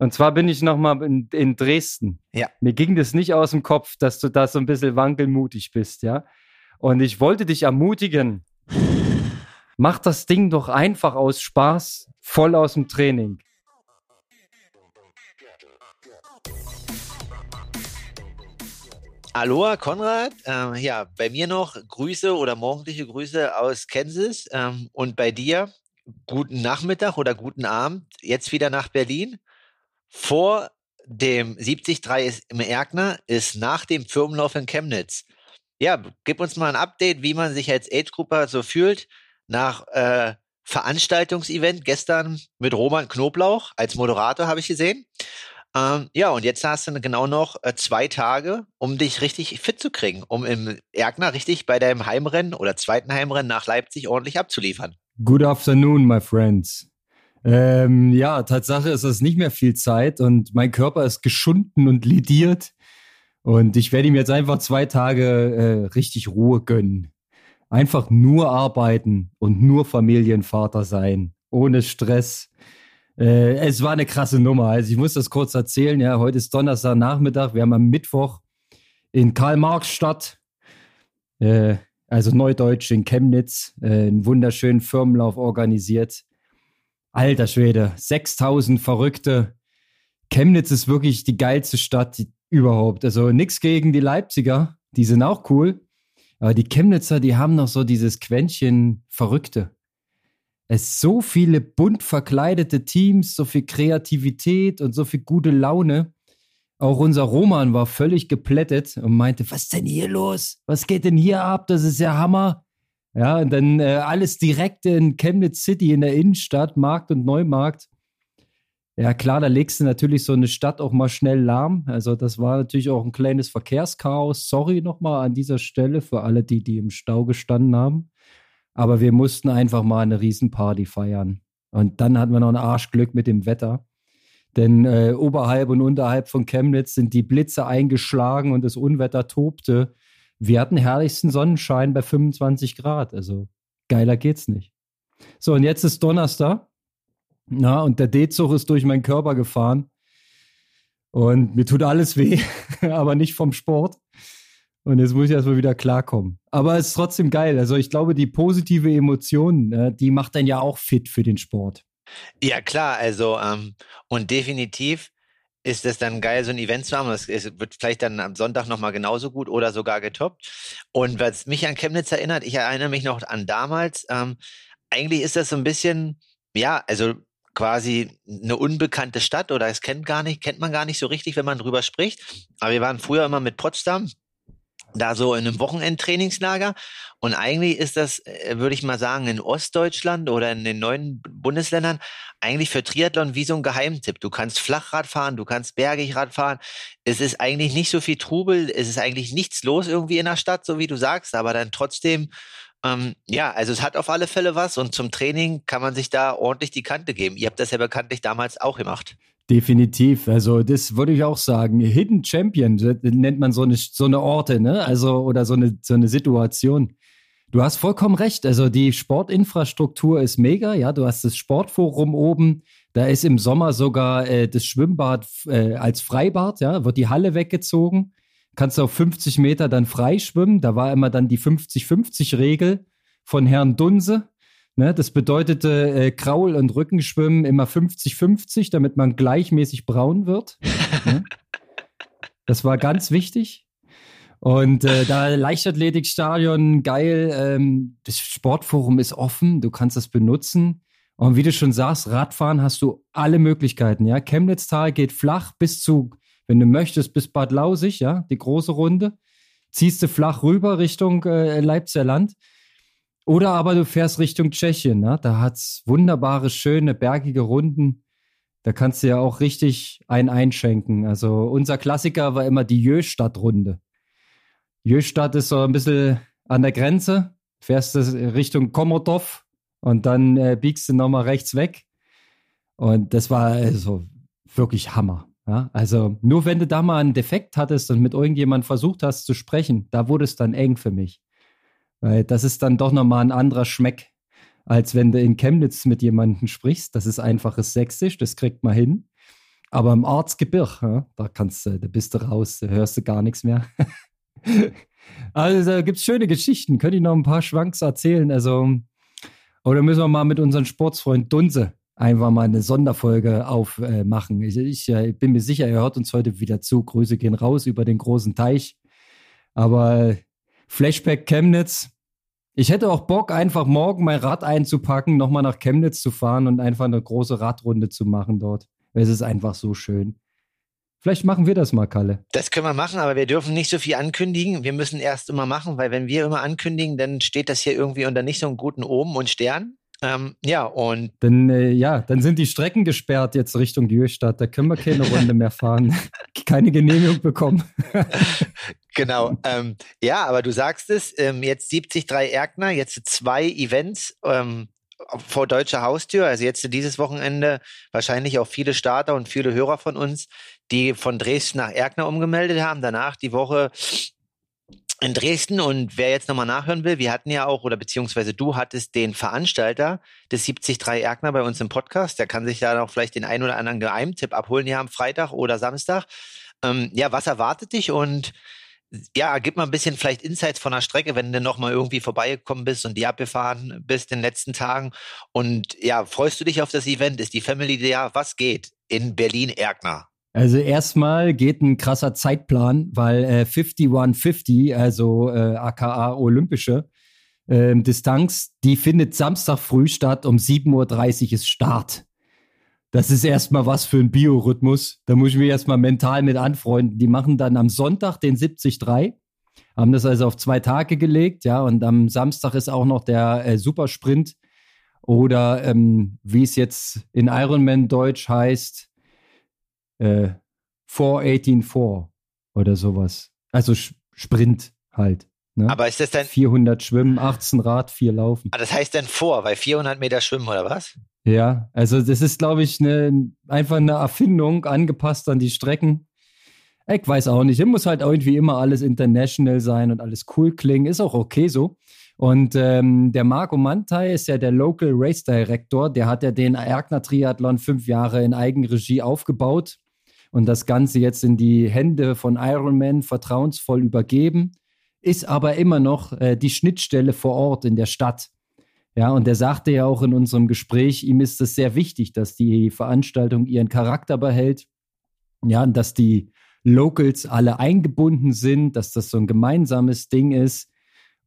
Und zwar bin ich nochmal in, in Dresden. Ja. Mir ging das nicht aus dem Kopf, dass du da so ein bisschen wankelmutig bist, ja. Und ich wollte dich ermutigen. Mach das Ding doch einfach aus Spaß, voll aus dem Training. Aloha, Konrad. Ähm, ja, bei mir noch Grüße oder morgendliche Grüße aus Kansas. Ähm, und bei dir guten Nachmittag oder guten Abend. Jetzt wieder nach Berlin vor dem 73 im Erkner ist nach dem Firmenlauf in Chemnitz. Ja, gib uns mal ein Update, wie man sich als Age-Grupper so fühlt nach äh, Veranstaltungsevent gestern mit Roman Knoblauch als Moderator habe ich gesehen. Ähm, ja, und jetzt hast du genau noch äh, zwei Tage, um dich richtig fit zu kriegen, um im Erkner richtig bei deinem Heimrennen oder zweiten Heimrennen nach Leipzig ordentlich abzuliefern. Good afternoon, my friends. Ähm, ja, Tatsache ist es nicht mehr viel Zeit und mein Körper ist geschunden und lidiert. Und ich werde ihm jetzt einfach zwei Tage äh, richtig Ruhe gönnen. Einfach nur arbeiten und nur Familienvater sein. Ohne Stress. Äh, es war eine krasse Nummer. Also ich muss das kurz erzählen. Ja, heute ist Donnerstag Nachmittag. Wir haben am Mittwoch in Karl-Marx-Stadt, äh, also Neudeutsch in Chemnitz, äh, einen wunderschönen Firmenlauf organisiert Alter Schwede, 6000 Verrückte. Chemnitz ist wirklich die geilste Stadt überhaupt. Also nichts gegen die Leipziger, die sind auch cool. Aber die Chemnitzer, die haben noch so dieses Quäntchen Verrückte. Es so viele bunt verkleidete Teams, so viel Kreativität und so viel gute Laune. Auch unser Roman war völlig geplättet und meinte, was denn hier los? Was geht denn hier ab? Das ist ja Hammer. Ja, und dann äh, alles direkt in Chemnitz City in der Innenstadt, Markt und Neumarkt. Ja, klar, da legst du natürlich so eine Stadt auch mal schnell lahm. Also, das war natürlich auch ein kleines Verkehrschaos. Sorry nochmal an dieser Stelle für alle, die, die im Stau gestanden haben. Aber wir mussten einfach mal eine Riesenparty feiern. Und dann hatten wir noch ein Arschglück mit dem Wetter. Denn äh, oberhalb und unterhalb von Chemnitz sind die Blitze eingeschlagen und das Unwetter tobte wir hatten herrlichsten Sonnenschein bei 25 Grad. Also geiler geht's nicht. So, und jetzt ist Donnerstag. Na, und der D-Zug ist durch meinen Körper gefahren. Und mir tut alles weh, aber nicht vom Sport. Und jetzt muss ich erstmal wieder klarkommen. Aber es ist trotzdem geil. Also ich glaube, die positive Emotion, äh, die macht dann ja auch fit für den Sport. Ja, klar. Also, ähm, und definitiv ist es dann geil, so ein Event zu haben. Das wird vielleicht dann am Sonntag nochmal genauso gut oder sogar getoppt. Und was mich an Chemnitz erinnert, ich erinnere mich noch an damals, ähm, eigentlich ist das so ein bisschen, ja, also quasi eine unbekannte Stadt oder es kennt gar nicht, kennt man gar nicht so richtig, wenn man drüber spricht. Aber wir waren früher immer mit Potsdam da so in einem Wochenendtrainingslager. Und eigentlich ist das, äh, würde ich mal sagen, in Ostdeutschland oder in den neuen Bundesländern eigentlich für Triathlon wie so ein Geheimtipp. Du kannst Flachrad fahren, du kannst bergig Rad fahren. Es ist eigentlich nicht so viel Trubel, es ist eigentlich nichts los irgendwie in der Stadt, so wie du sagst, aber dann trotzdem ähm, ja, also es hat auf alle Fälle was und zum Training kann man sich da ordentlich die Kante geben. Ihr habt das ja bekanntlich damals auch gemacht. Definitiv. Also, das würde ich auch sagen. Hidden Champion nennt man so eine, so eine Orte, ne? Also, oder so eine, so eine Situation. Du hast vollkommen recht. Also, die Sportinfrastruktur ist mega. Ja, du hast das Sportforum oben. Da ist im Sommer sogar äh, das Schwimmbad äh, als Freibad, ja, wird die Halle weggezogen. Kannst du auf 50 Meter dann frei schwimmen. Da war immer dann die 50-50-Regel von Herrn Dunse. Ne, das bedeutete äh, Kraul- und Rückenschwimmen immer 50-50, damit man gleichmäßig braun wird. ne? Das war ganz wichtig. Und äh, da Leichtathletikstadion, geil. Ähm, das Sportforum ist offen, du kannst das benutzen. Und wie du schon sagst, Radfahren hast du alle Möglichkeiten. Ja, Chemnitztal geht flach bis zu, wenn du möchtest, bis Bad Lausig, ja, die große Runde. Ziehst du flach rüber Richtung äh, Leipziger Land. Oder aber du fährst Richtung Tschechien, ne? da es wunderbare, schöne, bergige Runden. Da kannst du ja auch richtig ein einschenken. Also unser Klassiker war immer die Jöstadt-Runde. Jöstadt ist so ein bisschen an der Grenze, fährst du Richtung Komotov und dann äh, biegst du nochmal rechts weg. Und das war also wirklich Hammer. Ja? Also nur wenn du da mal einen Defekt hattest und mit irgendjemandem versucht hast zu sprechen, da wurde es dann eng für mich. Weil das ist dann doch nochmal ein anderer Schmeck, als wenn du in Chemnitz mit jemandem sprichst. Das ist einfaches Sächsisch, das kriegt man hin. aber im Arztgebirg, ja, da kannst du, da bist du raus, da hörst du gar nichts mehr. also da gibt es schöne Geschichten. Könnte ich noch ein paar Schwanks erzählen? Also, oder müssen wir mal mit unserem Sportsfreund Dunse einfach mal eine Sonderfolge aufmachen. Äh, ich, ich äh, bin mir sicher, er hört uns heute wieder zu. Grüße gehen raus über den großen Teich. Aber Flashback Chemnitz. Ich hätte auch Bock, einfach morgen mein Rad einzupacken, nochmal nach Chemnitz zu fahren und einfach eine große Radrunde zu machen dort. Es ist einfach so schön. Vielleicht machen wir das mal, Kalle. Das können wir machen, aber wir dürfen nicht so viel ankündigen. Wir müssen erst immer machen, weil wenn wir immer ankündigen, dann steht das hier irgendwie unter nicht so einem guten Oben und Stern. Ähm, ja, und. Dann, äh, ja, dann sind die Strecken gesperrt jetzt Richtung Jürstadt. Da können wir keine Runde mehr fahren. keine Genehmigung bekommen. genau. Ähm, ja, aber du sagst es, ähm, jetzt 73 Erkner, jetzt zwei Events. Ähm, vor deutscher Haustür. Also jetzt dieses Wochenende wahrscheinlich auch viele Starter und viele Hörer von uns, die von Dresden nach Erkner umgemeldet haben. Danach die Woche in Dresden und wer jetzt nochmal nachhören will, wir hatten ja auch, oder beziehungsweise du hattest den Veranstalter des 73 Erkner bei uns im Podcast, der kann sich da noch vielleicht den ein oder anderen Geheimtipp abholen hier am Freitag oder Samstag. Ähm, ja, was erwartet dich und ja, gib mal ein bisschen vielleicht Insights von der Strecke, wenn du nochmal irgendwie vorbeigekommen bist und die abgefahren bist in den letzten Tagen. Und ja, freust du dich auf das Event? Ist die Family da? Was geht in Berlin-Erkner? Also erstmal geht ein krasser Zeitplan, weil äh, 5150, also äh, aka olympische äh, Distanz, die findet Samstag früh statt, um 7.30 Uhr ist Start. Das ist erstmal was für ein Biorhythmus. Da muss ich mich erstmal mental mit anfreunden. Die machen dann am Sonntag den 73, haben das also auf zwei Tage gelegt, ja, und am Samstag ist auch noch der äh, Supersprint oder ähm, wie es jetzt in Ironman Deutsch heißt, äh, 4184 oder sowas. Also Sprint halt. Ne? Aber ist das dann 400 Schwimmen, 18 Rad, 4 Laufen. Ah, das heißt dann vor, weil 400 Meter Schwimmen oder was? Ja, also das ist, glaube ich, ne, einfach eine Erfindung, angepasst an die Strecken. Ich weiß auch nicht. Es muss halt irgendwie immer alles international sein und alles cool klingen. Ist auch okay so. Und ähm, der Marco Mantai ist ja der Local Race Director. Der hat ja den Erkner Triathlon fünf Jahre in Eigenregie aufgebaut und das Ganze jetzt in die Hände von Ironman vertrauensvoll übergeben, ist aber immer noch äh, die Schnittstelle vor Ort in der Stadt. Ja, und er sagte ja auch in unserem Gespräch, ihm ist es sehr wichtig, dass die Veranstaltung ihren Charakter behält. Ja, und dass die Locals alle eingebunden sind, dass das so ein gemeinsames Ding ist.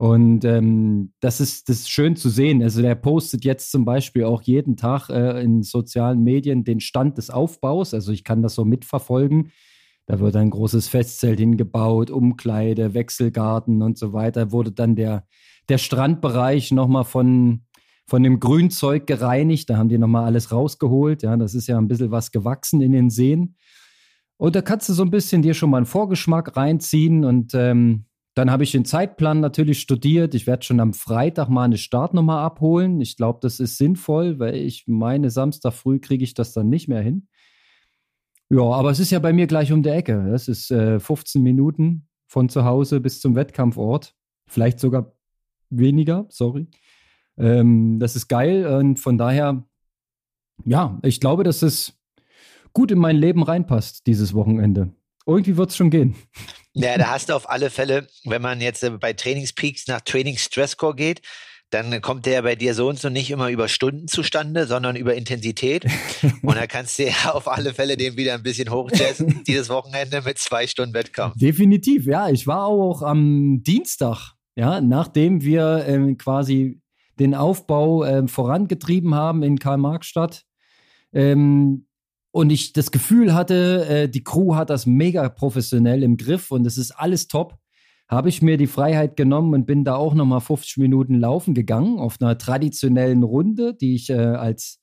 Und ähm, das, ist, das ist schön zu sehen. Also der postet jetzt zum Beispiel auch jeden Tag äh, in sozialen Medien den Stand des Aufbaus. Also ich kann das so mitverfolgen. Da wird ein großes Festzelt hingebaut, Umkleide, Wechselgarten und so weiter. Wurde dann der, der Strandbereich nochmal von, von dem Grünzeug gereinigt. Da haben die nochmal alles rausgeholt. Ja, das ist ja ein bisschen was gewachsen in den Seen. Und da kannst du so ein bisschen dir schon mal einen Vorgeschmack reinziehen und ähm, dann habe ich den Zeitplan natürlich studiert. Ich werde schon am Freitag mal eine Startnummer abholen. Ich glaube, das ist sinnvoll, weil ich meine, Samstag früh kriege ich das dann nicht mehr hin. Ja, aber es ist ja bei mir gleich um der Ecke. Das ist äh, 15 Minuten von zu Hause bis zum Wettkampfort. Vielleicht sogar weniger, sorry. Ähm, das ist geil und von daher, ja, ich glaube, dass es gut in mein Leben reinpasst, dieses Wochenende. Irgendwie wird es schon gehen. Ja, da hast du auf alle Fälle, wenn man jetzt äh, bei Trainingspeaks nach Training Stresscore geht, dann kommt der bei dir so und so nicht immer über Stunden zustande, sondern über Intensität. Und da kannst du ja auf alle Fälle den wieder ein bisschen hochjazzen, dieses Wochenende mit zwei Stunden Wettkampf. Definitiv, ja. Ich war auch am Dienstag, ja, nachdem wir ähm, quasi den Aufbau ähm, vorangetrieben haben in Karl-Marx-Stadt, ähm, und ich das Gefühl hatte, äh, die Crew hat das mega professionell im Griff und es ist alles top, habe ich mir die Freiheit genommen und bin da auch nochmal 50 Minuten laufen gegangen auf einer traditionellen Runde, die ich äh, als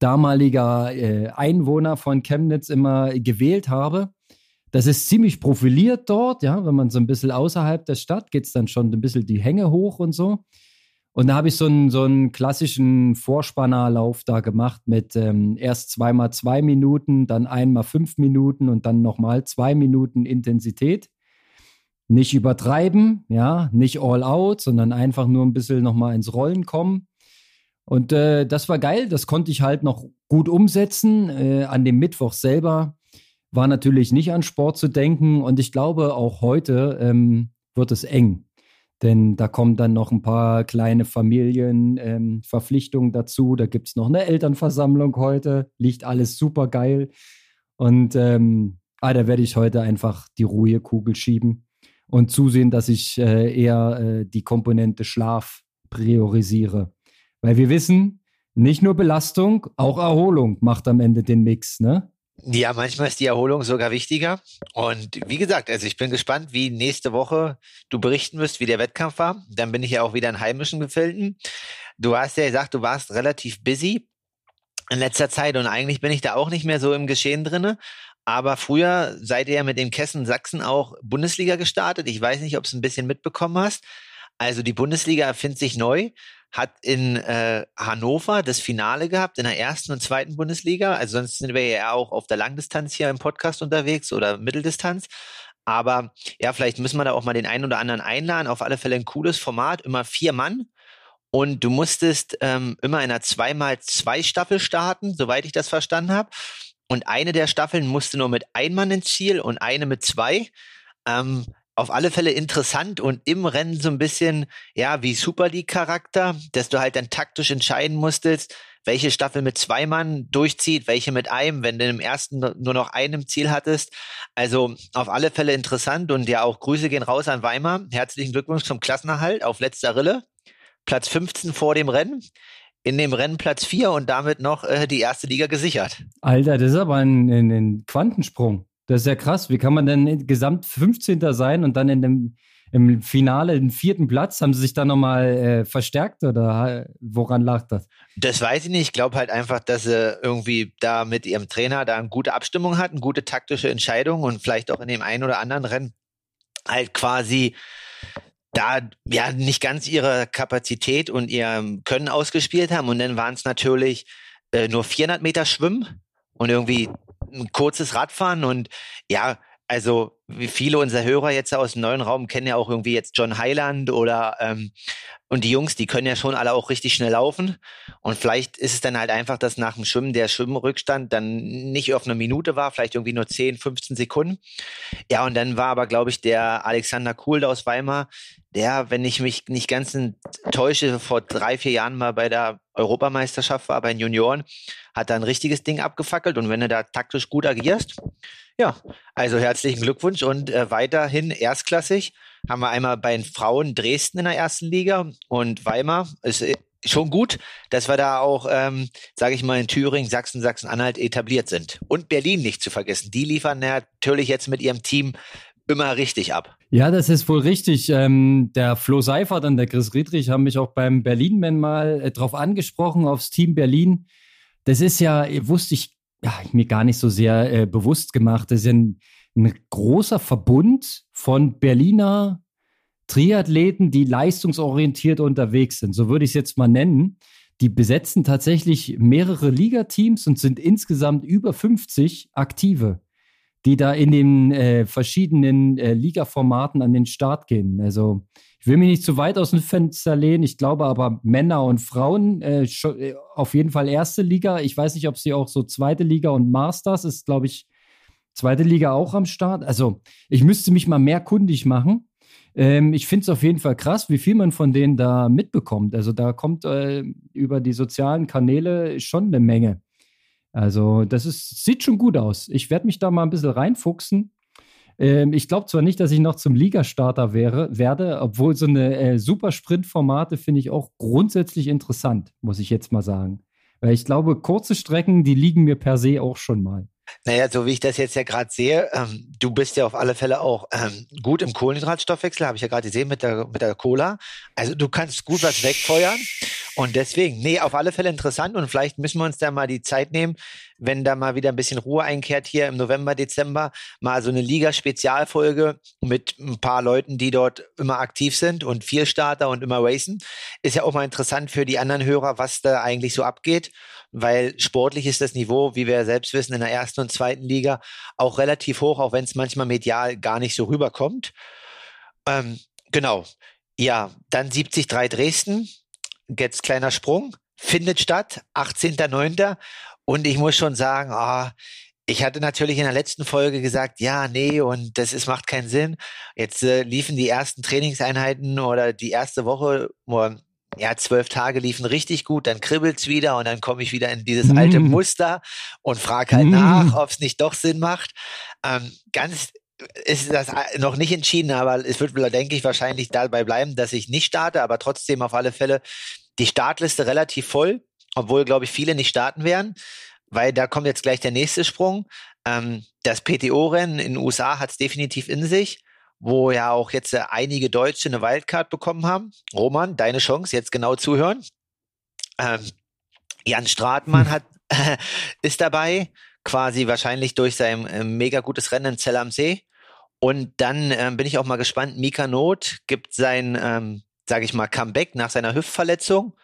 damaliger äh, Einwohner von Chemnitz immer gewählt habe. Das ist ziemlich profiliert dort, ja, wenn man so ein bisschen außerhalb der Stadt geht dann schon ein bisschen die Hänge hoch und so. Und da habe ich so einen, so einen klassischen Vorspannerlauf da gemacht mit ähm, erst zweimal zwei Minuten, dann einmal fünf Minuten und dann nochmal zwei Minuten Intensität. Nicht übertreiben, ja, nicht all out, sondern einfach nur ein bisschen nochmal ins Rollen kommen. Und äh, das war geil, das konnte ich halt noch gut umsetzen. Äh, an dem Mittwoch selber war natürlich nicht an Sport zu denken und ich glaube, auch heute ähm, wird es eng. Denn da kommen dann noch ein paar kleine Familienverpflichtungen ähm, dazu. Da gibt es noch eine Elternversammlung heute. Liegt alles super geil. Und ähm, ah, da werde ich heute einfach die ruhige Kugel schieben und zusehen, dass ich äh, eher äh, die Komponente Schlaf priorisiere. Weil wir wissen, nicht nur Belastung, auch Erholung macht am Ende den Mix, ne? Ja, manchmal ist die Erholung sogar wichtiger. Und wie gesagt, also ich bin gespannt, wie nächste Woche du berichten wirst, wie der Wettkampf war. Dann bin ich ja auch wieder in heimischen Gefilden. Du hast ja gesagt, du warst relativ busy in letzter Zeit und eigentlich bin ich da auch nicht mehr so im Geschehen drinne. Aber früher seid ihr ja mit dem Kessen Sachsen auch Bundesliga gestartet. Ich weiß nicht, ob du es ein bisschen mitbekommen hast. Also die Bundesliga erfindet sich neu hat in äh, Hannover das Finale gehabt in der ersten und zweiten Bundesliga. Also sonst sind wir ja auch auf der Langdistanz hier im Podcast unterwegs oder Mitteldistanz. Aber ja, vielleicht müssen wir da auch mal den einen oder anderen einladen. Auf alle Fälle ein cooles Format, immer vier Mann. Und du musstest ähm, immer in einer zweimal zwei Staffel starten, soweit ich das verstanden habe. Und eine der Staffeln musste nur mit ein Mann ins Ziel und eine mit zwei. Ähm, auf alle Fälle interessant und im Rennen so ein bisschen, ja, wie Super League-Charakter, dass du halt dann taktisch entscheiden musstest, welche Staffel mit zwei Mann durchzieht, welche mit einem, wenn du im ersten nur noch einem Ziel hattest. Also auf alle Fälle interessant und ja auch Grüße gehen raus an Weimar. Herzlichen Glückwunsch zum Klassenerhalt auf letzter Rille. Platz 15 vor dem Rennen. In dem Rennen Platz 4 und damit noch äh, die erste Liga gesichert. Alter, das ist aber ein, ein, ein Quantensprung. Das ist ja krass. Wie kann man denn gesamt 15. sein und dann in dem, im Finale den vierten Platz? Haben sie sich da nochmal äh, verstärkt oder woran lag das? Das weiß ich nicht. Ich glaube halt einfach, dass sie irgendwie da mit ihrem Trainer da eine gute Abstimmung hatten, gute taktische Entscheidung und vielleicht auch in dem einen oder anderen Rennen halt quasi da ja nicht ganz ihre Kapazität und ihr Können ausgespielt haben. Und dann waren es natürlich äh, nur 400 Meter Schwimmen und irgendwie ein kurzes Radfahren und ja, also wie viele unserer Hörer jetzt aus dem neuen Raum kennen ja auch irgendwie jetzt John Highland oder ähm, und die Jungs, die können ja schon alle auch richtig schnell laufen. Und vielleicht ist es dann halt einfach, dass nach dem Schwimmen der Schwimmrückstand dann nicht auf eine Minute war, vielleicht irgendwie nur 10, 15 Sekunden. Ja, und dann war aber, glaube ich, der Alexander Kuhl aus Weimar, der, wenn ich mich nicht ganz täusche, vor drei, vier Jahren mal bei der Europameisterschaft war, bei den Junioren, hat da ein richtiges Ding abgefackelt. Und wenn du da taktisch gut agierst, ja, also herzlichen Glückwunsch und äh, weiterhin erstklassig. Haben wir einmal bei den Frauen Dresden in der ersten Liga und Weimar. Ist schon gut, dass wir da auch, ähm, sage ich mal, in Thüringen, Sachsen, Sachsen-Anhalt etabliert sind. Und Berlin nicht zu vergessen. Die liefern natürlich jetzt mit ihrem Team immer richtig ab. Ja, das ist wohl richtig. Ähm, der Flo Seifert und der Chris Riedrich haben mich auch beim Berlin-Man mal äh, drauf angesprochen, aufs Team Berlin. Das ist ja, wusste ich ja, mir gar nicht so sehr äh, bewusst gemacht. Das ist ein, ein großer Verbund von Berliner Triathleten, die leistungsorientiert unterwegs sind. So würde ich es jetzt mal nennen. Die besetzen tatsächlich mehrere Ligateams und sind insgesamt über 50 aktive, die da in den äh, verschiedenen äh, Ligaformaten an den Start gehen. Also ich will mich nicht zu weit aus dem Fenster lehnen. Ich glaube aber Männer und Frauen äh, äh, auf jeden Fall erste Liga. Ich weiß nicht, ob sie auch so zweite Liga und Masters ist, glaube ich, zweite Liga auch am Start. Also ich müsste mich mal mehr kundig machen. Ähm, ich finde es auf jeden Fall krass, wie viel man von denen da mitbekommt. Also da kommt äh, über die sozialen Kanäle schon eine Menge. Also das ist, sieht schon gut aus. Ich werde mich da mal ein bisschen reinfuchsen. Ähm, ich glaube zwar nicht, dass ich noch zum Ligastarter wäre, werde, obwohl so eine äh, Supersprint-Formate finde ich auch grundsätzlich interessant, muss ich jetzt mal sagen. Weil ich glaube, kurze Strecken, die liegen mir per se auch schon mal. Naja, so wie ich das jetzt ja gerade sehe, ähm, du bist ja auf alle Fälle auch ähm, gut im Kohlenhydratstoffwechsel, habe ich ja gerade gesehen mit der, mit der Cola. Also du kannst gut was wegfeuern. Und deswegen, nee, auf alle Fälle interessant und vielleicht müssen wir uns da mal die Zeit nehmen, wenn da mal wieder ein bisschen Ruhe einkehrt hier im November, Dezember, mal so eine Liga-Spezialfolge mit ein paar Leuten, die dort immer aktiv sind und vier Starter und immer racen. Ist ja auch mal interessant für die anderen Hörer, was da eigentlich so abgeht weil sportlich ist das Niveau, wie wir ja selbst wissen, in der ersten und zweiten Liga auch relativ hoch, auch wenn es manchmal medial gar nicht so rüberkommt. Ähm, genau. Ja, dann 73 Dresden. Jetzt kleiner Sprung. findet statt, 18.09. Und ich muss schon sagen, oh, ich hatte natürlich in der letzten Folge gesagt, ja, nee, und das ist, macht keinen Sinn. Jetzt äh, liefen die ersten Trainingseinheiten oder die erste Woche, ja, zwölf Tage liefen richtig gut, dann kribbelt's wieder und dann komme ich wieder in dieses alte mm. Muster und frage halt mm. nach, ob es nicht doch Sinn macht. Ähm, ganz ist das noch nicht entschieden, aber es wird, denke ich, wahrscheinlich dabei bleiben, dass ich nicht starte, aber trotzdem auf alle Fälle die Startliste relativ voll, obwohl, glaube ich, viele nicht starten werden weil da kommt jetzt gleich der nächste Sprung. Ähm, das PTO-Rennen in den USA hat es definitiv in sich, wo ja auch jetzt äh, einige Deutsche eine Wildcard bekommen haben. Roman, deine Chance, jetzt genau zuhören. Ähm, Jan Stratmann hm. hat, äh, ist dabei, quasi wahrscheinlich durch sein äh, mega gutes Rennen in Zell am See. Und dann ähm, bin ich auch mal gespannt, Mika Not gibt sein, ähm, sage ich mal, Comeback nach seiner Hüftverletzung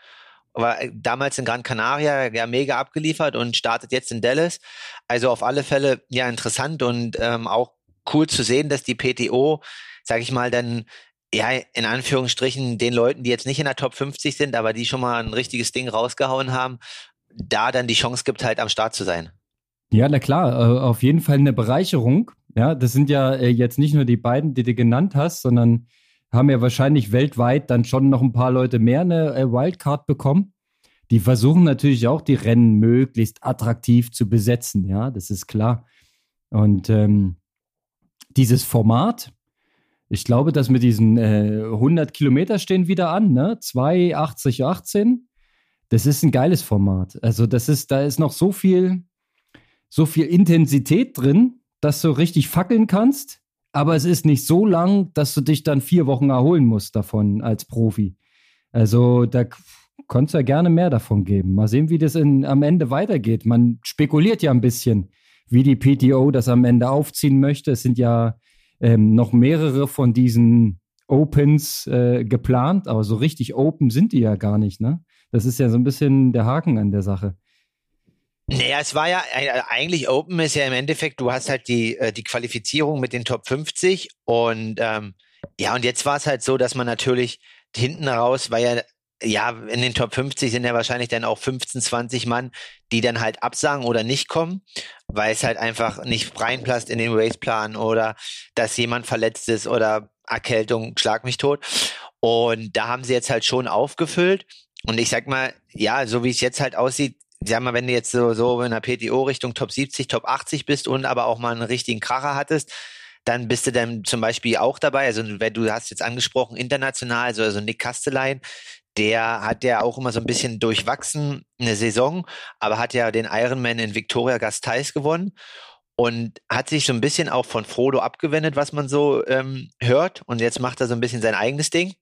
war damals in Gran Canaria ja mega abgeliefert und startet jetzt in Dallas. Also auf alle Fälle ja interessant und ähm, auch cool zu sehen, dass die PTO, sag ich mal, dann ja, in Anführungsstrichen den Leuten, die jetzt nicht in der Top 50 sind, aber die schon mal ein richtiges Ding rausgehauen haben, da dann die Chance gibt, halt am Start zu sein. Ja, na klar, äh, auf jeden Fall eine Bereicherung. Ja, das sind ja äh, jetzt nicht nur die beiden, die du genannt hast, sondern haben ja wahrscheinlich weltweit dann schon noch ein paar Leute mehr eine äh, Wildcard bekommen. Die versuchen natürlich auch, die Rennen möglichst attraktiv zu besetzen, ja, das ist klar. Und ähm, dieses Format, ich glaube, dass mit diesen äh, 100 Kilometer stehen wieder an, ne? 2, 80, 18. Das ist ein geiles Format. Also, das ist, da ist noch so viel, so viel Intensität drin, dass du richtig fackeln kannst aber es ist nicht so lang, dass du dich dann vier Wochen erholen musst davon als Profi. Also da kannst du ja gerne mehr davon geben. Mal sehen, wie das in, am Ende weitergeht. Man spekuliert ja ein bisschen, wie die PTO das am Ende aufziehen möchte. Es sind ja ähm, noch mehrere von diesen Opens äh, geplant, aber so richtig open sind die ja gar nicht, ne? Das ist ja so ein bisschen der Haken an der Sache. Naja, es war ja äh, eigentlich Open ist ja im Endeffekt, du hast halt die, äh, die Qualifizierung mit den Top 50 und ähm, ja, und jetzt war es halt so, dass man natürlich hinten raus, weil ja, ja, in den Top 50 sind ja wahrscheinlich dann auch 15, 20 Mann, die dann halt absagen oder nicht kommen, weil es halt einfach nicht reinpasst in den Raceplan oder dass jemand verletzt ist oder Erkältung, schlag mich tot. Und da haben sie jetzt halt schon aufgefüllt. Und ich sag mal, ja, so wie es jetzt halt aussieht, sag mal, wenn du jetzt so, so in der PTO Richtung Top 70, Top 80 bist und aber auch mal einen richtigen Kracher hattest, dann bist du dann zum Beispiel auch dabei. Also wenn du hast jetzt angesprochen international, also, also Nick Kastelein, der hat ja auch immer so ein bisschen durchwachsen eine Saison, aber hat ja den Ironman in Victoria Gasteis gewonnen und hat sich so ein bisschen auch von Frodo abgewendet, was man so ähm, hört. Und jetzt macht er so ein bisschen sein eigenes Ding.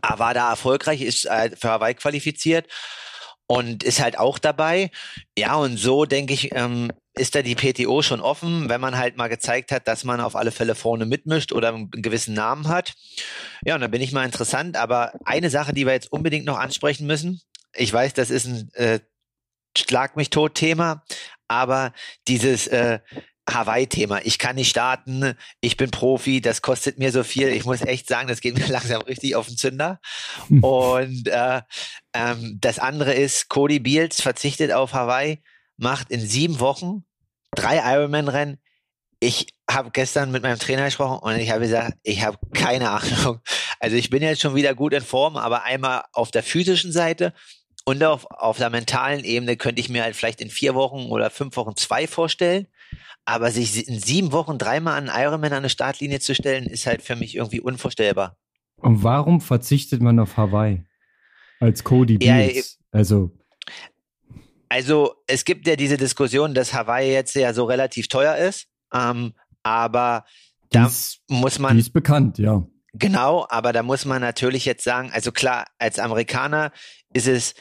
Aber war da erfolgreich, ist äh, für Hawaii qualifiziert und ist halt auch dabei. Ja, und so denke ich, ähm, ist da die PTO schon offen, wenn man halt mal gezeigt hat, dass man auf alle Fälle vorne mitmischt oder einen gewissen Namen hat. Ja, und da bin ich mal interessant. Aber eine Sache, die wir jetzt unbedingt noch ansprechen müssen, ich weiß, das ist ein äh, Schlag mich tot Thema, aber dieses äh, Hawaii-Thema. Ich kann nicht starten, ich bin Profi, das kostet mir so viel. Ich muss echt sagen, das geht mir langsam richtig auf den Zünder. Hm. Und äh, ähm, das andere ist, Cody Beals verzichtet auf Hawaii, macht in sieben Wochen drei Ironman-Rennen. Ich habe gestern mit meinem Trainer gesprochen und ich habe gesagt, ich habe keine Ahnung. Also ich bin jetzt schon wieder gut in Form, aber einmal auf der physischen Seite und auf, auf der mentalen Ebene könnte ich mir halt vielleicht in vier Wochen oder fünf Wochen zwei vorstellen. Aber sich in sieben Wochen dreimal an Ironman an eine Startlinie zu stellen, ist halt für mich irgendwie unvorstellbar. Und warum verzichtet man auf Hawaii? Als Cody Beals? Ja, also. Also, es gibt ja diese Diskussion, dass Hawaii jetzt ja so relativ teuer ist. Ähm, aber da dies, muss man. Die ist bekannt, ja. Genau, aber da muss man natürlich jetzt sagen, also klar, als Amerikaner ist es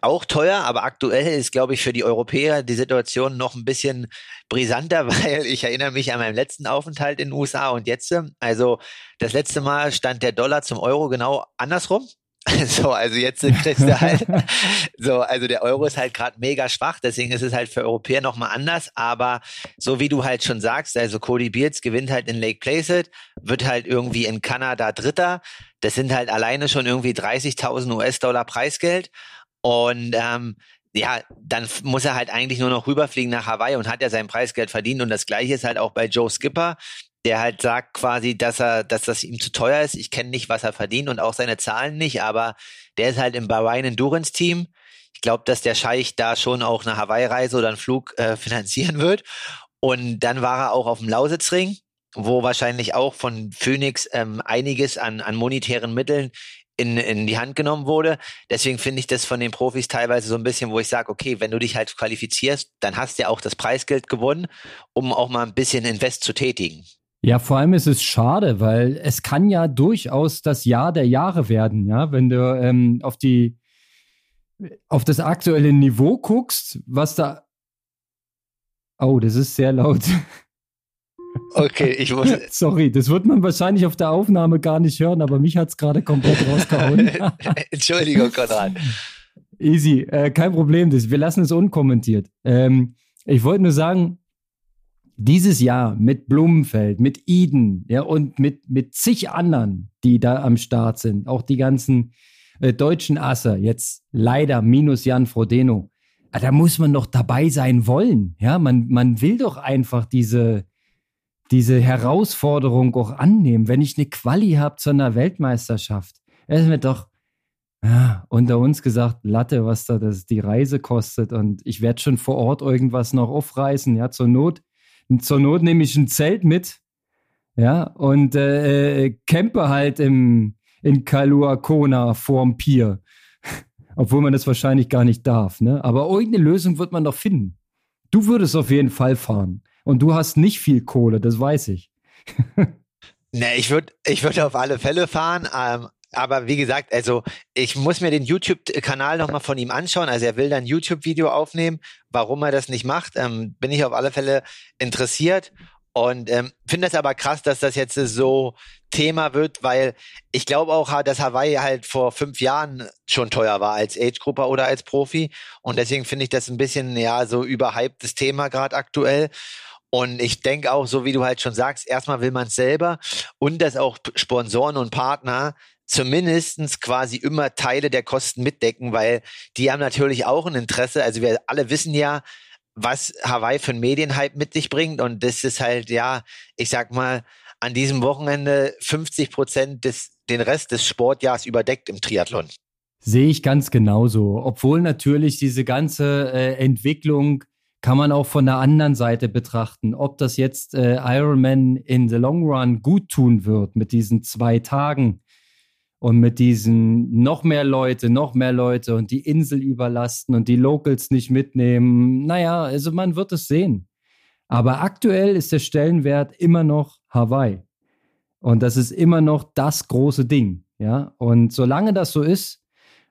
auch teuer, aber aktuell ist, glaube ich, für die Europäer die Situation noch ein bisschen brisanter, weil ich erinnere mich an meinen letzten Aufenthalt in den USA und jetzt, also das letzte Mal stand der Dollar zum Euro genau andersrum. So, also jetzt kriegst du halt, so, also der Euro ist halt gerade mega schwach, deswegen ist es halt für Europäer nochmal anders, aber so wie du halt schon sagst, also Cody Beards gewinnt halt in Lake Placid, wird halt irgendwie in Kanada Dritter, das sind halt alleine schon irgendwie 30.000 US-Dollar Preisgeld Und ähm, ja, dann muss er halt eigentlich nur noch rüberfliegen nach Hawaii und hat ja sein Preisgeld verdient. Und das gleiche ist halt auch bei Joe Skipper, der halt sagt quasi, dass er, dass das ihm zu teuer ist. Ich kenne nicht, was er verdient und auch seine Zahlen nicht, aber der ist halt im Bahrain Endurance Team. Ich glaube, dass der Scheich da schon auch eine Hawaii-Reise oder einen Flug äh, finanzieren wird. Und dann war er auch auf dem Lausitzring, wo wahrscheinlich auch von Phoenix ähm, einiges an, an monetären Mitteln in, in die Hand genommen wurde. Deswegen finde ich das von den Profis teilweise so ein bisschen, wo ich sage, okay, wenn du dich halt qualifizierst, dann hast du ja auch das Preisgeld gewonnen, um auch mal ein bisschen Invest zu tätigen. Ja, vor allem ist es schade, weil es kann ja durchaus das Jahr der Jahre werden, ja, wenn du ähm, auf die auf das aktuelle Niveau guckst, was da Oh, das ist sehr laut. Okay, ich muss. Sorry, das wird man wahrscheinlich auf der Aufnahme gar nicht hören, aber mich hat es gerade komplett rausgehauen. Entschuldigung, Konrad. Easy, äh, kein Problem. Das, wir lassen es unkommentiert. Ähm, ich wollte nur sagen, dieses Jahr mit Blumenfeld, mit Eden, ja, und mit, mit zig anderen, die da am Start sind, auch die ganzen äh, deutschen Asse, jetzt leider minus Jan Frodeno, ah, da muss man doch dabei sein wollen. Ja, man, man will doch einfach diese, diese Herausforderung auch annehmen. Wenn ich eine Quali habe zu einer Weltmeisterschaft, es wird doch ja, unter uns gesagt, Latte, was da das die Reise kostet. Und ich werde schon vor Ort irgendwas noch aufreißen. Ja, zur Not, zur Not nehme ich ein Zelt mit. Ja, und äh, äh campe halt im, in Kalua Kona vorm Pier. Obwohl man das wahrscheinlich gar nicht darf. Ne? Aber irgendeine Lösung wird man doch finden. Du würdest auf jeden Fall fahren. Und du hast nicht viel Kohle, das weiß ich. ne, ich würde ich würd auf alle Fälle fahren. Ähm, aber wie gesagt, also ich muss mir den YouTube-Kanal nochmal von ihm anschauen. Also er will dann YouTube-Video aufnehmen. Warum er das nicht macht, ähm, bin ich auf alle Fälle interessiert. Und ähm, finde es aber krass, dass das jetzt so Thema wird, weil ich glaube auch, dass Hawaii halt vor fünf Jahren schon teuer war als Age-Grupper oder als Profi. Und deswegen finde ich das ein bisschen, ja, so überhyptes Thema gerade aktuell. Und ich denke auch, so wie du halt schon sagst, erstmal will man es selber und dass auch Sponsoren und Partner zumindestens quasi immer Teile der Kosten mitdecken, weil die haben natürlich auch ein Interesse. Also wir alle wissen ja, was Hawaii für einen Medienhype mit sich bringt. Und das ist halt, ja, ich sag mal, an diesem Wochenende 50 Prozent des, den Rest des Sportjahrs überdeckt im Triathlon. Sehe ich ganz genauso. Obwohl natürlich diese ganze äh, Entwicklung kann man auch von der anderen Seite betrachten, ob das jetzt äh, Ironman in the long run gut tun wird mit diesen zwei Tagen und mit diesen noch mehr Leute, noch mehr Leute und die Insel überlasten und die Locals nicht mitnehmen. Naja, also man wird es sehen. Aber aktuell ist der Stellenwert immer noch Hawaii. Und das ist immer noch das große Ding. Ja, und solange das so ist,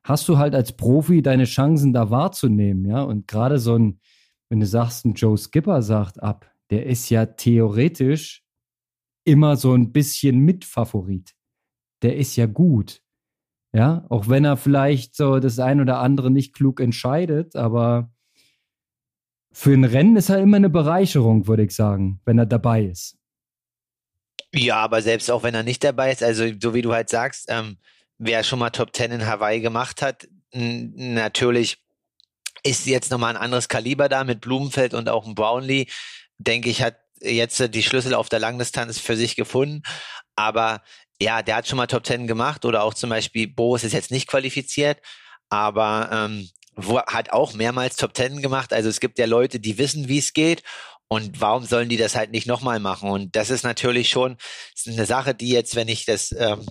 hast du halt als Profi deine Chancen da wahrzunehmen. Ja, und gerade so ein, wenn du sagst, ein Joe Skipper sagt ab, der ist ja theoretisch immer so ein bisschen Mitfavorit der ist ja gut. Ja, auch wenn er vielleicht so das ein oder andere nicht klug entscheidet, aber für ein Rennen ist er immer eine Bereicherung, würde ich sagen, wenn er dabei ist. Ja, aber selbst auch wenn er nicht dabei ist, also so wie du halt sagst, ähm, wer schon mal Top Ten in Hawaii gemacht hat, natürlich ist jetzt nochmal ein anderes Kaliber da mit Blumenfeld und auch ein Brownlee, denke ich, hat jetzt die Schlüssel auf der Langdistanz für sich gefunden. Aber ja, der hat schon mal Top Ten gemacht oder auch zum Beispiel Boris ist jetzt nicht qualifiziert, aber ähm, wo, hat auch mehrmals Top Ten gemacht. Also es gibt ja Leute, die wissen, wie es geht. Und warum sollen die das halt nicht nochmal machen? Und das ist natürlich schon eine Sache, die jetzt, wenn ich das ähm,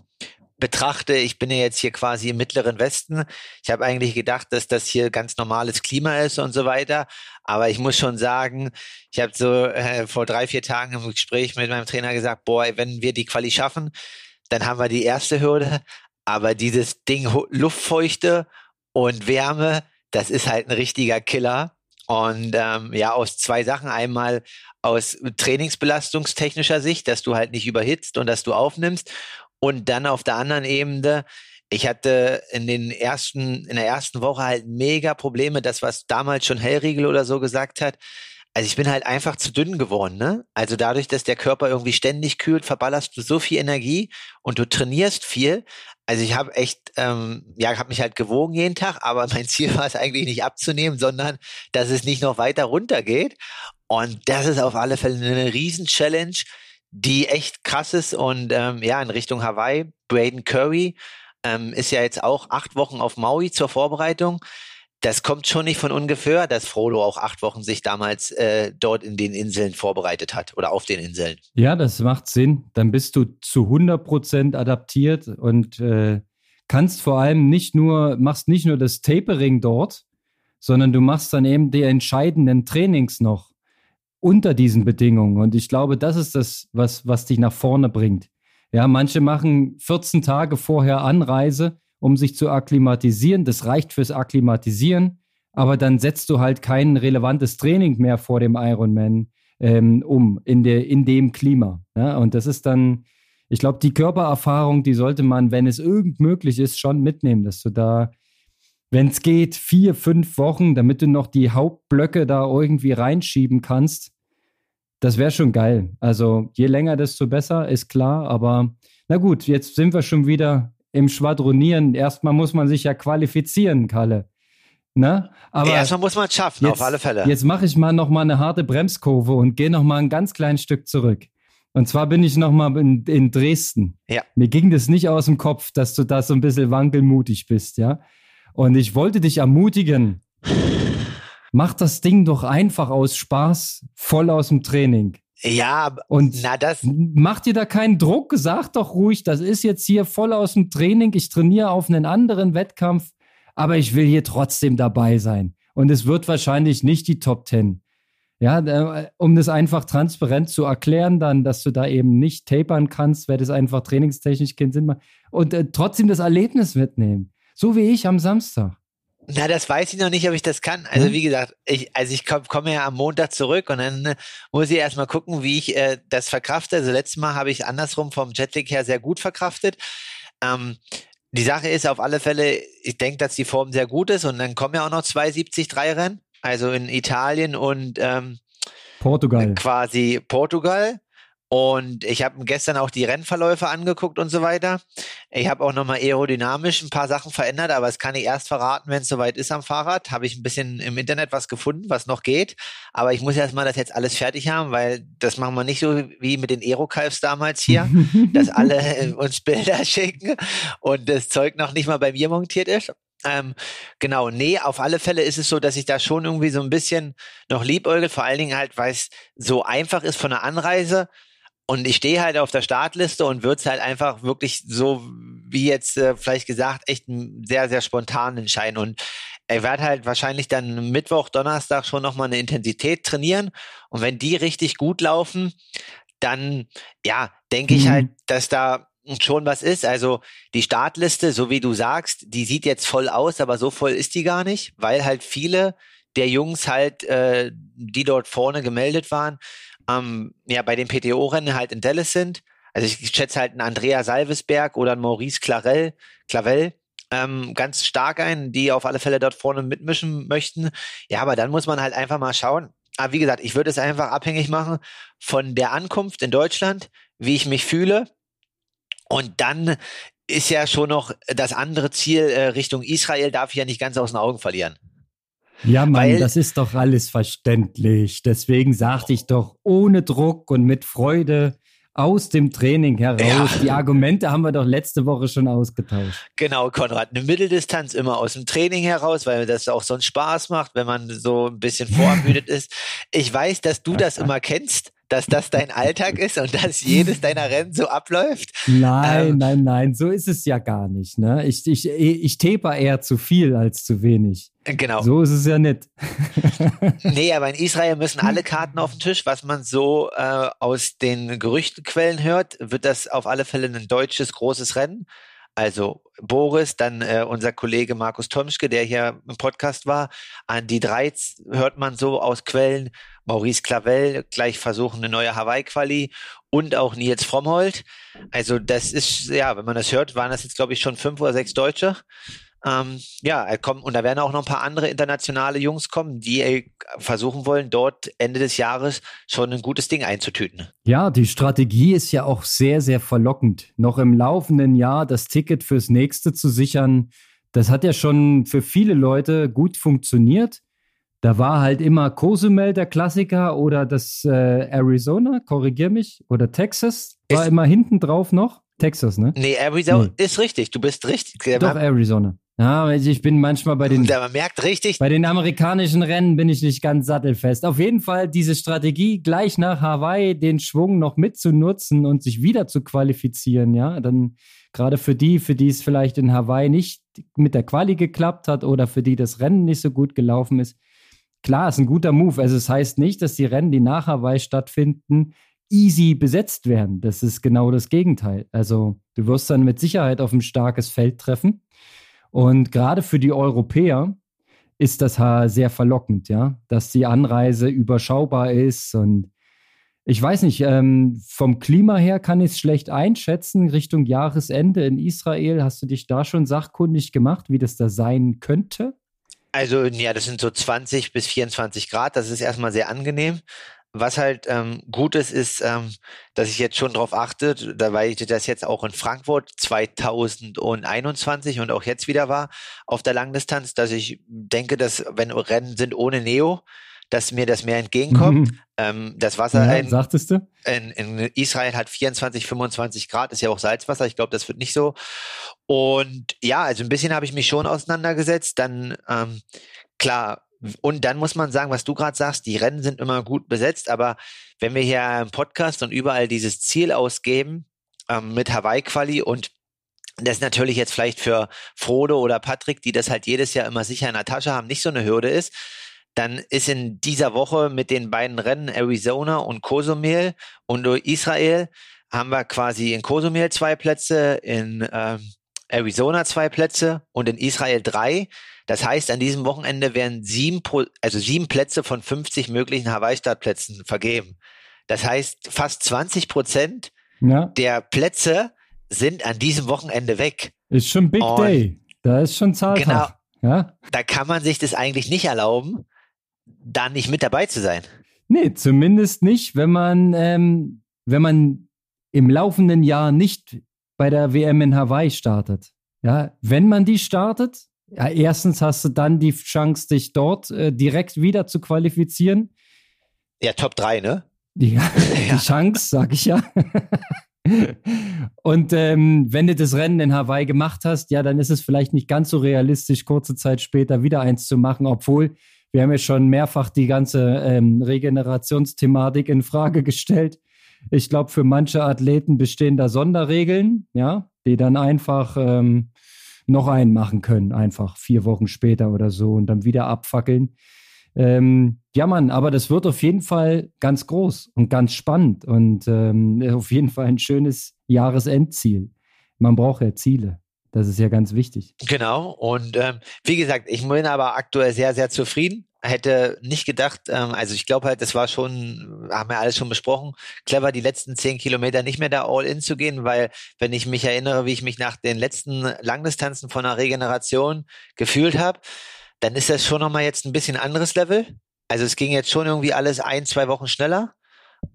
betrachte, ich bin ja jetzt hier quasi im mittleren Westen. Ich habe eigentlich gedacht, dass das hier ganz normales Klima ist und so weiter. Aber ich muss schon sagen, ich habe so äh, vor drei, vier Tagen im Gespräch mit meinem Trainer gesagt, boah, wenn wir die Quali schaffen, dann haben wir die erste Hürde. Aber dieses Ding Luftfeuchte und Wärme, das ist halt ein richtiger Killer. Und ähm, ja, aus zwei Sachen. Einmal aus trainingsbelastungstechnischer Sicht, dass du halt nicht überhitzt und dass du aufnimmst. Und dann auf der anderen Ebene, ich hatte in den ersten, in der ersten Woche halt mega Probleme, das, was damals schon Hellriegel oder so gesagt hat. also ich bin halt einfach zu dünn geworden, ne? Also dadurch, dass der Körper irgendwie ständig kühlt, verballerst du so viel Energie und du trainierst viel. Also ich habe echt, ähm, ja, habe mich halt gewogen jeden Tag, aber mein Ziel war es eigentlich nicht abzunehmen, sondern dass es nicht noch weiter runtergeht. Und das ist auf alle Fälle eine Riesen-Challenge, die echt krass ist. Und ähm, ja, in Richtung Hawaii, Braden Curry ähm, ist ja jetzt auch acht Wochen auf Maui zur Vorbereitung das kommt schon nicht von ungefähr, dass Frodo auch acht Wochen sich damals äh, dort in den Inseln vorbereitet hat oder auf den Inseln. Ja, das macht Sinn. Dann bist du zu 100 Prozent adaptiert und äh, kannst vor allem nicht nur, machst nicht nur das Tapering dort, sondern du machst dann eben die entscheidenden Trainings noch unter diesen Bedingungen. Und ich glaube, das ist das, was, was dich nach vorne bringt. Ja, manche machen 14 Tage vorher Anreise um sich zu akklimatisieren. Das reicht fürs Akklimatisieren, aber dann setzt du halt kein relevantes Training mehr vor dem Ironman ähm, um in, der, in dem Klima. Ja? Und das ist dann, ich glaube, die Körpererfahrung, die sollte man, wenn es irgend möglich ist, schon mitnehmen, dass du da, wenn es geht, vier, fünf Wochen, damit du noch die Hauptblöcke da irgendwie reinschieben kannst. Das wäre schon geil. Also je länger, desto besser, ist klar. Aber na gut, jetzt sind wir schon wieder im Schwadronieren. Erstmal muss man sich ja qualifizieren, Kalle. Ne? Aber erstmal muss man es schaffen, jetzt, auf alle Fälle. Jetzt mache ich mal noch mal eine harte Bremskurve und gehe noch mal ein ganz kleines Stück zurück. Und zwar bin ich noch mal in, in Dresden. Ja. Mir ging das nicht aus dem Kopf, dass du da so ein bisschen wankelmutig bist, ja. Und ich wollte dich ermutigen. Mach das Ding doch einfach aus Spaß, voll aus dem Training. Ja, und na das macht dir da keinen Druck, sag doch ruhig, das ist jetzt hier voll aus dem Training, ich trainiere auf einen anderen Wettkampf, aber ich will hier trotzdem dabei sein und es wird wahrscheinlich nicht die Top Ten. Ja, äh, um das einfach transparent zu erklären, dann, dass du da eben nicht tapern kannst, wäre das einfach trainingstechnisch keinen Sinn machen und äh, trotzdem das Erlebnis mitnehmen. So wie ich am Samstag. Na, das weiß ich noch nicht, ob ich das kann. Also hm? wie gesagt, ich, also ich komme komm ja am Montag zurück und dann äh, muss ich erstmal gucken, wie ich äh, das verkrafte. Also letztes Mal habe ich andersrum vom Jetlag her sehr gut verkraftet. Ähm, die Sache ist auf alle Fälle, ich denke, dass die Form sehr gut ist und dann kommen ja auch noch zwei 73 Rennen, also in Italien und ähm, Portugal. Quasi Portugal. Und ich habe gestern auch die Rennverläufe angeguckt und so weiter. Ich habe auch nochmal aerodynamisch ein paar Sachen verändert, aber das kann ich erst verraten, wenn es soweit ist am Fahrrad. Habe ich ein bisschen im Internet was gefunden, was noch geht. Aber ich muss erstmal das jetzt alles fertig haben, weil das machen wir nicht so wie mit den Aerocalves damals hier, dass alle uns Bilder schicken und das Zeug noch nicht mal bei mir montiert ist. Ähm, genau, nee, auf alle Fälle ist es so, dass ich da schon irgendwie so ein bisschen noch liebäugel, vor allen Dingen halt, weil es so einfach ist von der Anreise und ich stehe halt auf der Startliste und würde es halt einfach wirklich so, wie jetzt äh, vielleicht gesagt, echt sehr, sehr spontan entscheiden. Und er wird halt wahrscheinlich dann Mittwoch, Donnerstag schon nochmal eine Intensität trainieren. Und wenn die richtig gut laufen, dann, ja, denke mhm. ich halt, dass da schon was ist. Also die Startliste, so wie du sagst, die sieht jetzt voll aus, aber so voll ist die gar nicht, weil halt viele der Jungs halt, äh, die dort vorne gemeldet waren, ähm, ja, bei den PTO-Rennen halt in Dallas sind. Also ich schätze halt einen Andrea Salvesberg oder einen Maurice Clarell, Clavel ähm, ganz stark ein, die auf alle Fälle dort vorne mitmischen möchten. Ja, aber dann muss man halt einfach mal schauen. Aber wie gesagt, ich würde es einfach abhängig machen von der Ankunft in Deutschland, wie ich mich fühle. Und dann ist ja schon noch das andere Ziel äh, Richtung Israel, darf ich ja nicht ganz aus den Augen verlieren. Ja, Mann, Weil, das ist doch alles verständlich. Deswegen sagte ich doch ohne Druck und mit Freude aus dem Training heraus. Ja. Die Argumente haben wir doch letzte Woche schon ausgetauscht. Genau, Konrad. Eine Mitteldistanz immer aus dem Training heraus, weil das auch sonst Spaß macht, wenn man so ein bisschen vorermüdet ist. Ich weiß, dass du das immer kennst dass das dein Alltag ist und dass jedes deiner Rennen so abläuft? Nein, ähm, nein, nein, so ist es ja gar nicht. Ne? Ich, ich, ich taper eher zu viel als zu wenig. Genau. So ist es ja nicht. nee, aber in Israel müssen alle Karten auf den Tisch. Was man so äh, aus den Gerüchtenquellen hört, wird das auf alle Fälle ein deutsches großes Rennen. Also Boris, dann äh, unser Kollege Markus Tomschke, der hier im Podcast war. An die drei hört man so aus Quellen. Maurice Clavel gleich versuchen eine neue Hawaii-Quali und auch Nils Frommholt. Also das ist, ja, wenn man das hört, waren das jetzt glaube ich schon fünf oder sechs Deutsche. Ähm, ja, kommen, und da werden auch noch ein paar andere internationale Jungs kommen, die versuchen wollen, dort Ende des Jahres schon ein gutes Ding einzutüten. Ja, die Strategie ist ja auch sehr, sehr verlockend. Noch im laufenden Jahr das Ticket fürs nächste zu sichern, das hat ja schon für viele Leute gut funktioniert. Da war halt immer Cozumel der Klassiker oder das äh, Arizona, korrigier mich, oder Texas war ist immer hinten drauf noch. Texas, ne? Nee, Arizona nee. ist richtig. Du bist richtig. Doch, Arizona. Ja, ich bin manchmal bei den. man merkt richtig. Bei den amerikanischen Rennen bin ich nicht ganz sattelfest. Auf jeden Fall diese Strategie, gleich nach Hawaii den Schwung noch mitzunutzen und sich wieder zu qualifizieren, ja, dann gerade für die, für die es vielleicht in Hawaii nicht mit der Quali geklappt hat oder für die das Rennen nicht so gut gelaufen ist. Klar, ist ein guter Move. Also es das heißt nicht, dass die Rennen, die nach Hawaii stattfinden, easy besetzt werden. Das ist genau das Gegenteil. Also du wirst dann mit Sicherheit auf ein starkes Feld treffen. Und gerade für die Europäer ist das sehr verlockend, ja, dass die Anreise überschaubar ist und ich weiß nicht, ähm, vom Klima her kann ich es schlecht einschätzen. Richtung Jahresende in Israel, hast du dich da schon sachkundig gemacht, wie das da sein könnte? Also, ja, das sind so 20 bis 24 Grad. Das ist erstmal sehr angenehm. Was halt ähm, gut ist, ist, ähm, dass ich jetzt schon darauf achte, da weil ich das jetzt auch in Frankfurt 2021 und auch jetzt wieder war auf der Langdistanz, dass ich denke, dass wenn Rennen sind ohne Neo, dass mir das mehr entgegenkommt. Mhm. Ähm, das Wasser ja, in, sagtest du? In, in, Israel hat 24, 25 Grad, ist ja auch Salzwasser. Ich glaube, das wird nicht so. Und ja, also ein bisschen habe ich mich schon auseinandergesetzt. Dann ähm, klar, und dann muss man sagen, was du gerade sagst, die Rennen sind immer gut besetzt, aber wenn wir hier im Podcast und überall dieses Ziel ausgeben ähm, mit Hawaii-Quali und das natürlich jetzt vielleicht für Frodo oder Patrick, die das halt jedes Jahr immer sicher in der Tasche haben, nicht so eine Hürde ist, dann ist in dieser Woche mit den beiden Rennen Arizona und Kosumel und Israel haben wir quasi in Kosumel zwei Plätze, in ähm, Arizona zwei Plätze und in Israel drei. Das heißt, an diesem Wochenende werden sieben, also sieben Plätze von 50 möglichen Hawaii-Startplätzen vergeben. Das heißt, fast 20 Prozent ja. der Plätze sind an diesem Wochenende weg. Ist schon Big Und Day. Da ist schon Zahltag. Genau. Ja? Da kann man sich das eigentlich nicht erlauben, da nicht mit dabei zu sein. Nee, zumindest nicht, wenn man, ähm, wenn man im laufenden Jahr nicht bei der WM in Hawaii startet. Ja, wenn man die startet, ja, erstens hast du dann die Chance, dich dort äh, direkt wieder zu qualifizieren. Ja, Top 3, ne? Die, ja. die Chance, sag ich ja. Und ähm, wenn du das Rennen in Hawaii gemacht hast, ja, dann ist es vielleicht nicht ganz so realistisch, kurze Zeit später wieder eins zu machen, obwohl wir haben ja schon mehrfach die ganze ähm, Regenerationsthematik in Frage gestellt. Ich glaube, für manche Athleten bestehen da Sonderregeln, ja, die dann einfach ähm, noch einen machen können, einfach vier Wochen später oder so und dann wieder abfackeln. Ähm, ja, Mann, aber das wird auf jeden Fall ganz groß und ganz spannend und ähm, auf jeden Fall ein schönes Jahresendziel. Man braucht ja Ziele. Das ist ja ganz wichtig. Genau. Und ähm, wie gesagt, ich bin aber aktuell sehr, sehr zufrieden hätte nicht gedacht, ähm, also ich glaube halt, das war schon, haben wir alles schon besprochen, clever, die letzten zehn Kilometer nicht mehr da all in zu gehen, weil wenn ich mich erinnere, wie ich mich nach den letzten Langdistanzen von der Regeneration gefühlt habe, dann ist das schon nochmal jetzt ein bisschen anderes Level. Also es ging jetzt schon irgendwie alles ein, zwei Wochen schneller.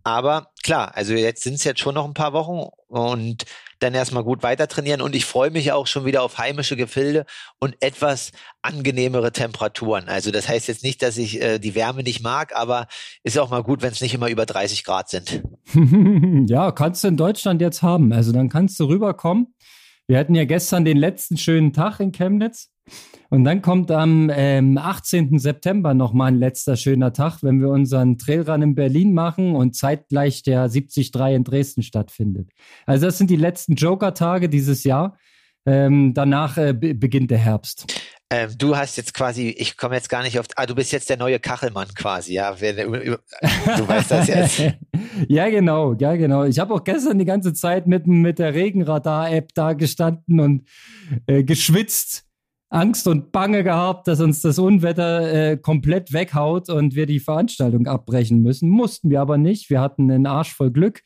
Aber klar, also jetzt sind es jetzt schon noch ein paar Wochen und dann erstmal gut weiter trainieren. Und ich freue mich auch schon wieder auf heimische Gefilde und etwas angenehmere Temperaturen. Also das heißt jetzt nicht, dass ich äh, die Wärme nicht mag, aber ist auch mal gut, wenn es nicht immer über 30 Grad sind. ja, kannst du in Deutschland jetzt haben. Also dann kannst du rüberkommen. Wir hatten ja gestern den letzten schönen Tag in Chemnitz. Und dann kommt am ähm, 18. September nochmal ein letzter schöner Tag, wenn wir unseren Trailrun in Berlin machen und zeitgleich der 73 in Dresden stattfindet. Also das sind die letzten Joker-Tage dieses Jahr. Ähm, danach äh, beginnt der Herbst. Ähm, du hast jetzt quasi, ich komme jetzt gar nicht auf, ah, du bist jetzt der neue Kachelmann quasi, ja. Du weißt das jetzt. ja, genau, ja, genau. Ich habe auch gestern die ganze Zeit mit, mit der Regenradar-App da gestanden und äh, geschwitzt Angst und Bange gehabt, dass uns das Unwetter äh, komplett weghaut und wir die Veranstaltung abbrechen müssen. Mussten wir aber nicht. Wir hatten einen Arsch voll Glück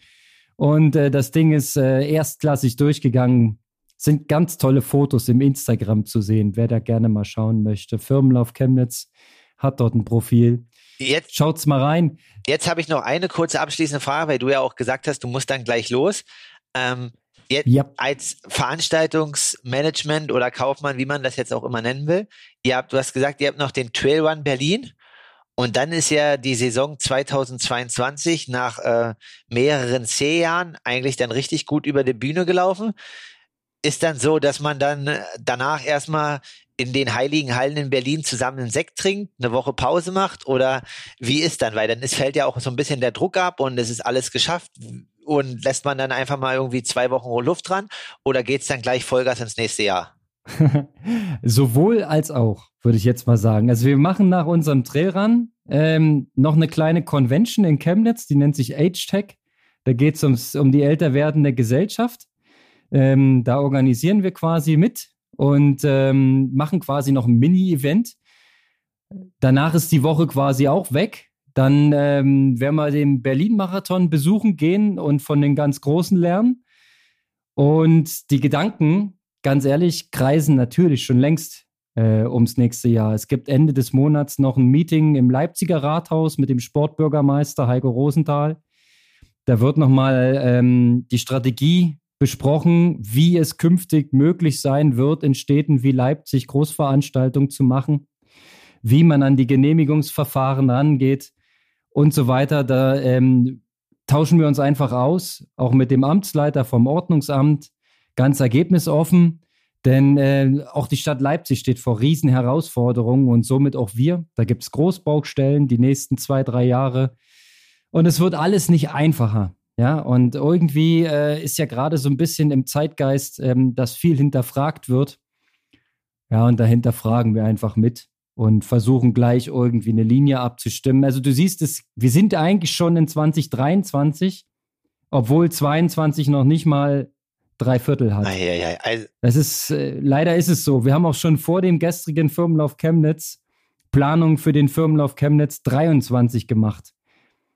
und äh, das Ding ist äh, erstklassig durchgegangen. Sind ganz tolle Fotos im Instagram zu sehen, wer da gerne mal schauen möchte. Firmenlauf Chemnitz hat dort ein Profil. Jetzt schaut's mal rein. Jetzt habe ich noch eine kurze abschließende Frage, weil du ja auch gesagt hast, du musst dann gleich los. Ähm, jetzt ja. als Veranstaltungsmanagement oder Kaufmann, wie man das jetzt auch immer nennen will, ihr habt, du hast gesagt, ihr habt noch den Trail Run Berlin. Und dann ist ja die Saison 2022 nach äh, mehreren C-Jahren eigentlich dann richtig gut über die Bühne gelaufen. Ist dann so, dass man dann äh, danach erstmal in den heiligen Hallen in Berlin zusammen einen Sekt trinkt, eine Woche Pause macht oder wie ist dann? Weil dann ist, fällt ja auch so ein bisschen der Druck ab und es ist alles geschafft und lässt man dann einfach mal irgendwie zwei Wochen Luft dran oder geht's dann gleich Vollgas ins nächste Jahr? Sowohl als auch, würde ich jetzt mal sagen. Also wir machen nach unserem Trailrun ähm, noch eine kleine Convention in Chemnitz, die nennt sich Age-Tech. Da geht es um die älter werdende Gesellschaft. Ähm, da organisieren wir quasi mit und ähm, machen quasi noch ein Mini-Event. Danach ist die Woche quasi auch weg. Dann ähm, werden wir den Berlin-Marathon besuchen gehen und von den ganz Großen lernen. Und die Gedanken, ganz ehrlich, kreisen natürlich schon längst äh, ums nächste Jahr. Es gibt Ende des Monats noch ein Meeting im Leipziger Rathaus mit dem Sportbürgermeister Heiko Rosenthal. Da wird nochmal ähm, die Strategie besprochen, wie es künftig möglich sein wird, in Städten wie Leipzig Großveranstaltungen zu machen, wie man an die Genehmigungsverfahren rangeht und so weiter. Da ähm, tauschen wir uns einfach aus, auch mit dem Amtsleiter vom Ordnungsamt, ganz ergebnisoffen. Denn äh, auch die Stadt Leipzig steht vor riesen Herausforderungen und somit auch wir. Da gibt es Großbaustellen die nächsten zwei, drei Jahre. Und es wird alles nicht einfacher. Ja, und irgendwie äh, ist ja gerade so ein bisschen im Zeitgeist, ähm, dass viel hinterfragt wird. Ja, und dahinter fragen wir einfach mit und versuchen gleich irgendwie eine Linie abzustimmen. Also du siehst es, wir sind eigentlich schon in 2023, obwohl 22 noch nicht mal drei Viertel hat. Ei, ei, ei. Also, das ist, äh, leider ist es so. Wir haben auch schon vor dem gestrigen Firmenlauf Chemnitz Planung für den Firmenlauf Chemnitz 23 gemacht.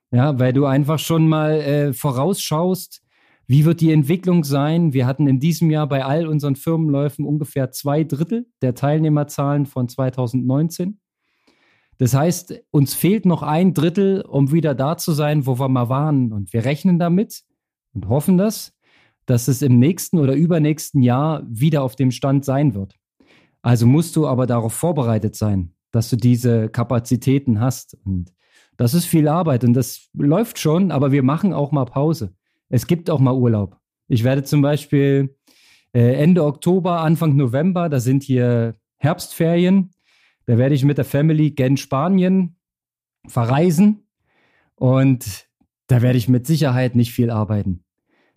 Ja, weil du einfach schon mal äh, vorausschaust, wie wird die Entwicklung sein? Wir hatten in diesem Jahr bei all unseren Firmenläufen ungefähr zwei Drittel der Teilnehmerzahlen von 2019. Das heißt, uns fehlt noch ein Drittel, um wieder da zu sein, wo wir mal waren. Und wir rechnen damit und hoffen das, dass es im nächsten oder übernächsten Jahr wieder auf dem Stand sein wird. Also musst du aber darauf vorbereitet sein, dass du diese Kapazitäten hast. Und das ist viel Arbeit und das läuft schon, aber wir machen auch mal Pause. Es gibt auch mal Urlaub. Ich werde zum Beispiel äh, Ende Oktober, Anfang November, da sind hier Herbstferien. Da werde ich mit der Family gen Spanien verreisen und da werde ich mit Sicherheit nicht viel arbeiten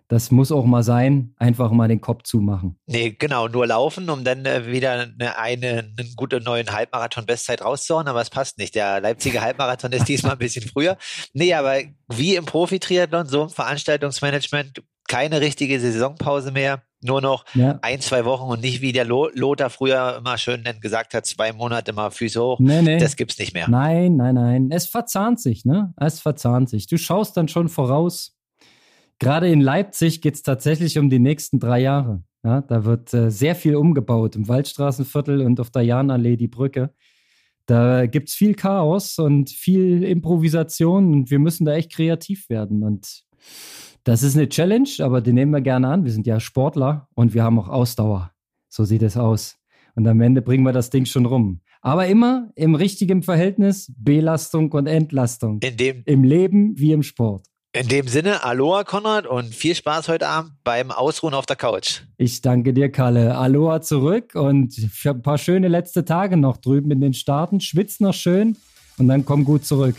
das muss auch mal sein, einfach mal den Kopf zumachen. Nee, genau, nur laufen, um dann äh, wieder eine, eine, einen guten neuen Halbmarathon-Bestzeit rauszuhauen, aber es passt nicht. Der Leipziger Halbmarathon ist diesmal ein bisschen früher. Nee, aber wie im Profi-Triathlon, so im Veranstaltungsmanagement, keine richtige Saisonpause mehr, nur noch ja. ein, zwei Wochen und nicht wie der Lothar früher immer schön gesagt hat, zwei Monate mal Füße hoch. Nee, nee. Das gibt's nicht mehr. Nein, nein, nein. Es verzahnt sich, ne? Es verzahnt sich. Du schaust dann schon voraus Gerade in Leipzig geht es tatsächlich um die nächsten drei Jahre. Ja, da wird äh, sehr viel umgebaut im Waldstraßenviertel und auf der Jahnallee die Brücke. Da gibt es viel Chaos und viel Improvisation und wir müssen da echt kreativ werden. Und das ist eine Challenge, aber die nehmen wir gerne an. Wir sind ja Sportler und wir haben auch Ausdauer. So sieht es aus. Und am Ende bringen wir das Ding schon rum. Aber immer im richtigen Verhältnis Belastung und Entlastung. In dem, Im Leben wie im Sport. In dem Sinne, Aloha Konrad und viel Spaß heute Abend beim Ausruhen auf der Couch. Ich danke dir, Kalle. Aloha zurück und ein paar schöne letzte Tage noch drüben in den Staaten. Schwitz noch schön und dann komm gut zurück.